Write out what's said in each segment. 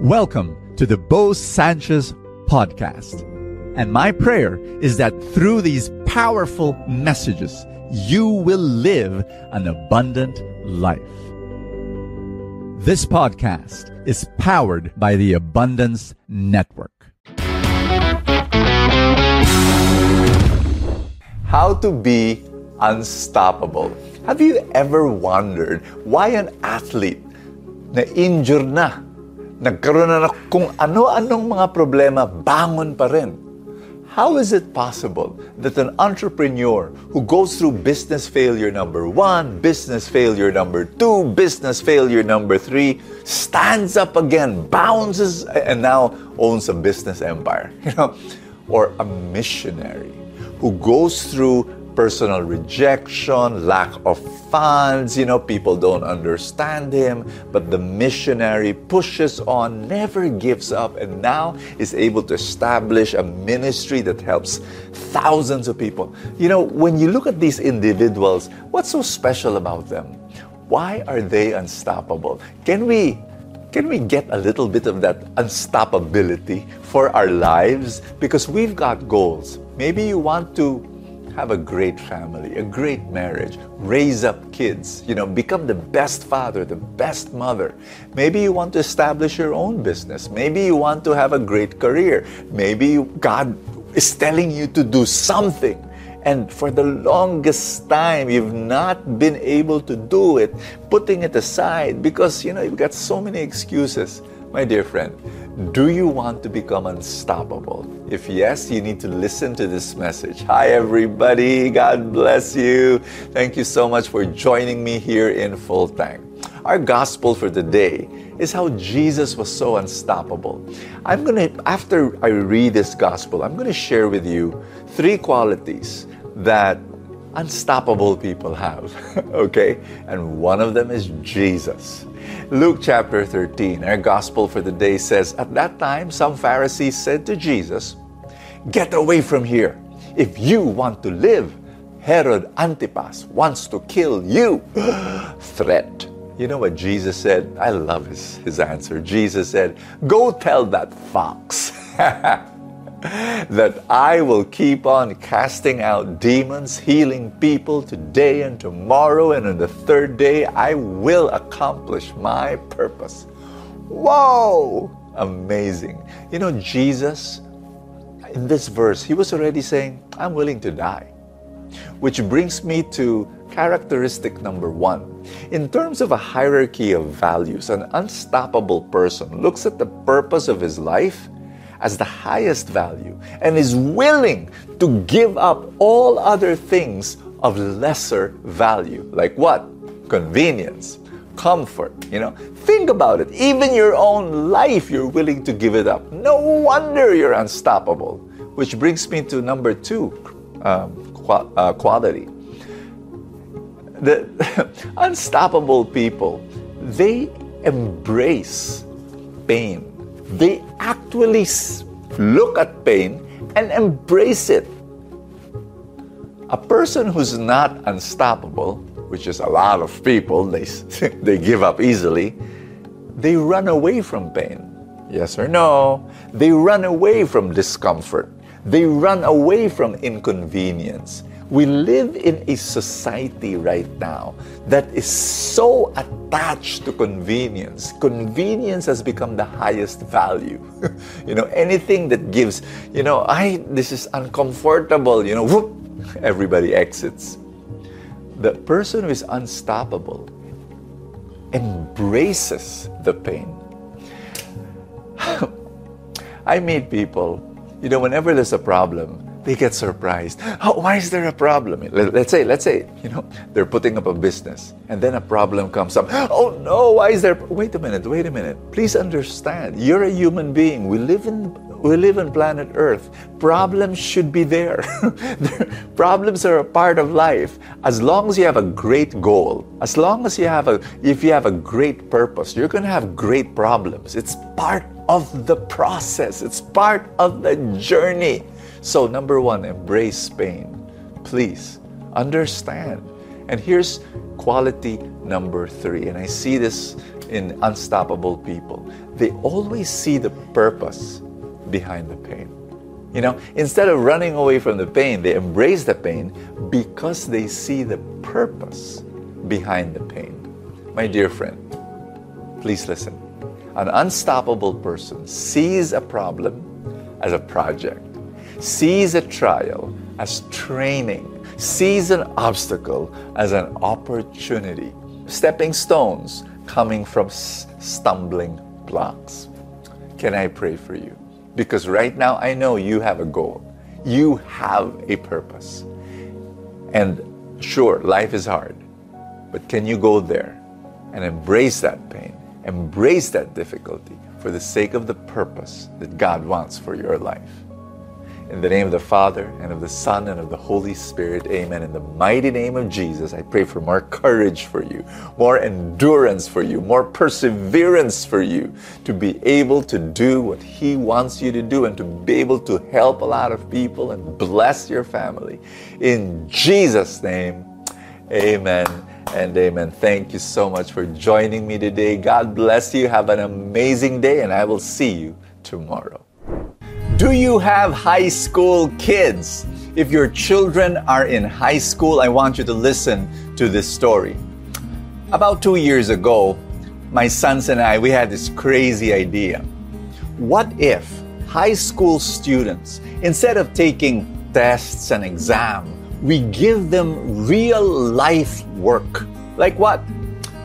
Welcome to the Bo Sanchez podcast. And my prayer is that through these powerful messages, you will live an abundant life. This podcast is powered by the Abundance Network. How to be unstoppable. Have you ever wondered why an athlete na injure na nagkaroon na kung ano-anong mga problema, bangon pa rin. How is it possible that an entrepreneur who goes through business failure number one, business failure number two, business failure number three, stands up again, bounces, and now owns a business empire? You know, or a missionary who goes through personal rejection, lack of funds, you know, people don't understand him, but the missionary pushes on, never gives up, and now is able to establish a ministry that helps thousands of people. You know, when you look at these individuals, what's so special about them? Why are they unstoppable? Can we can we get a little bit of that unstoppability for our lives? Because we've got goals. Maybe you want to have a great family, a great marriage, raise up kids, you know, become the best father, the best mother. Maybe you want to establish your own business. Maybe you want to have a great career. Maybe God is telling you to do something. And for the longest time, you've not been able to do it, putting it aside because, you know, you've got so many excuses. My dear friend, do you want to become unstoppable? If yes, you need to listen to this message. Hi, everybody. God bless you. Thank you so much for joining me here in Full Tank. Our gospel for the day is how Jesus was so unstoppable. I'm going to, after I read this gospel, I'm going to share with you three qualities that unstoppable people have. okay? And one of them is Jesus. Luke chapter 13, our gospel for the day says, At that time, some Pharisees said to Jesus, Get away from here. If you want to live, Herod Antipas wants to kill you. Threat. You know what Jesus said? I love his, his answer. Jesus said, Go tell that fox. that I will keep on casting out demons, healing people today and tomorrow, and on the third day I will accomplish my purpose. Whoa! Amazing. You know, Jesus, in this verse, he was already saying, I'm willing to die. Which brings me to characteristic number one. In terms of a hierarchy of values, an unstoppable person looks at the purpose of his life as the highest value and is willing to give up all other things of lesser value. Like what? Convenience, comfort, you know. Think about it. Even your own life, you're willing to give it up. No wonder you're unstoppable. Which brings me to number two um, qu- uh, quality. The unstoppable people, they embrace pain they actually look at pain and embrace it. A person who's not unstoppable, which is a lot of people, they, they give up easily, they run away from pain. Yes or no? They run away from discomfort. They run away from inconvenience. We live in a society right now that is so attached to convenience. Convenience has become the highest value. you know, anything that gives, you know, I this is uncomfortable, you know, whoop, everybody exits. The person who is unstoppable embraces the pain. I meet people, you know, whenever there's a problem, they get surprised. Oh, why is there a problem? Let's say, let's say, you know, they're putting up a business and then a problem comes up. Oh no, why is there? Wait a minute, wait a minute. Please understand, you're a human being. We live in we live on planet Earth. Problems should be there. Problems are a part of life. As long as you have a great goal, as long as you have a if you have a great purpose, you're going to have great problems. It's part of the process. It's part of the journey. So, number one, embrace pain. Please understand. And here's quality number three, and I see this in unstoppable people. They always see the purpose behind the pain. You know, instead of running away from the pain, they embrace the pain because they see the purpose behind the pain. My dear friend, please listen. An unstoppable person sees a problem as a project, sees a trial as training, sees an obstacle as an opportunity, stepping stones coming from stumbling blocks. Can I pray for you? Because right now I know you have a goal, you have a purpose. And sure, life is hard, but can you go there and embrace that pain, embrace that difficulty for the sake of the purpose that God wants for your life? In the name of the Father, and of the Son, and of the Holy Spirit, amen. In the mighty name of Jesus, I pray for more courage for you, more endurance for you, more perseverance for you to be able to do what He wants you to do and to be able to help a lot of people and bless your family. In Jesus' name, amen and amen. Thank you so much for joining me today. God bless you. Have an amazing day, and I will see you tomorrow. Do you have high school kids? If your children are in high school, I want you to listen to this story. About two years ago, my sons and I, we had this crazy idea. What if high school students, instead of taking tests and exam, we give them real life work? Like what?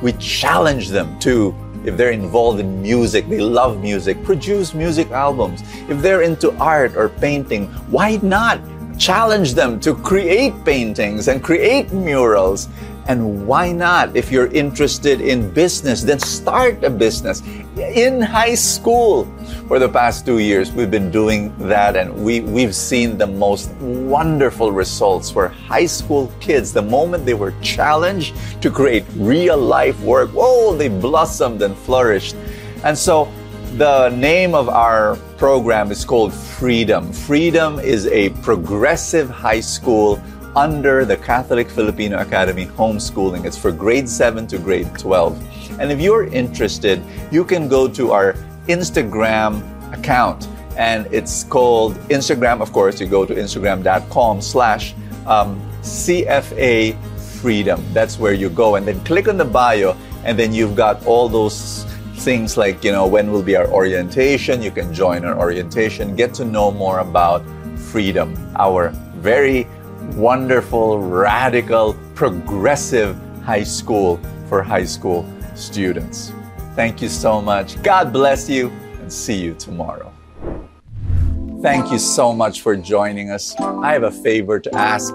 We challenge them to if they're involved in music, they love music, produce music albums. If they're into art or painting, why not challenge them to create paintings and create murals? And why not? If you're interested in business, then start a business in high school. For the past two years, we've been doing that, and we, we've seen the most wonderful results where high school kids, the moment they were challenged to create real life work, whoa, they blossomed and flourished. And so the name of our program is called Freedom. Freedom is a progressive high school under the Catholic Filipino Academy homeschooling. It's for grade 7 to grade 12. And if you're interested, you can go to our Instagram account and it's called Instagram, of course, you go to instagram.com slash um, CFA Freedom. That's where you go. And then click on the bio, and then you've got all those things like, you know, when will be our orientation? You can join our orientation, get to know more about freedom, our very wonderful, radical, progressive high school for high school students. Thank you so much. God bless you and see you tomorrow. Thank you so much for joining us. I have a favor to ask.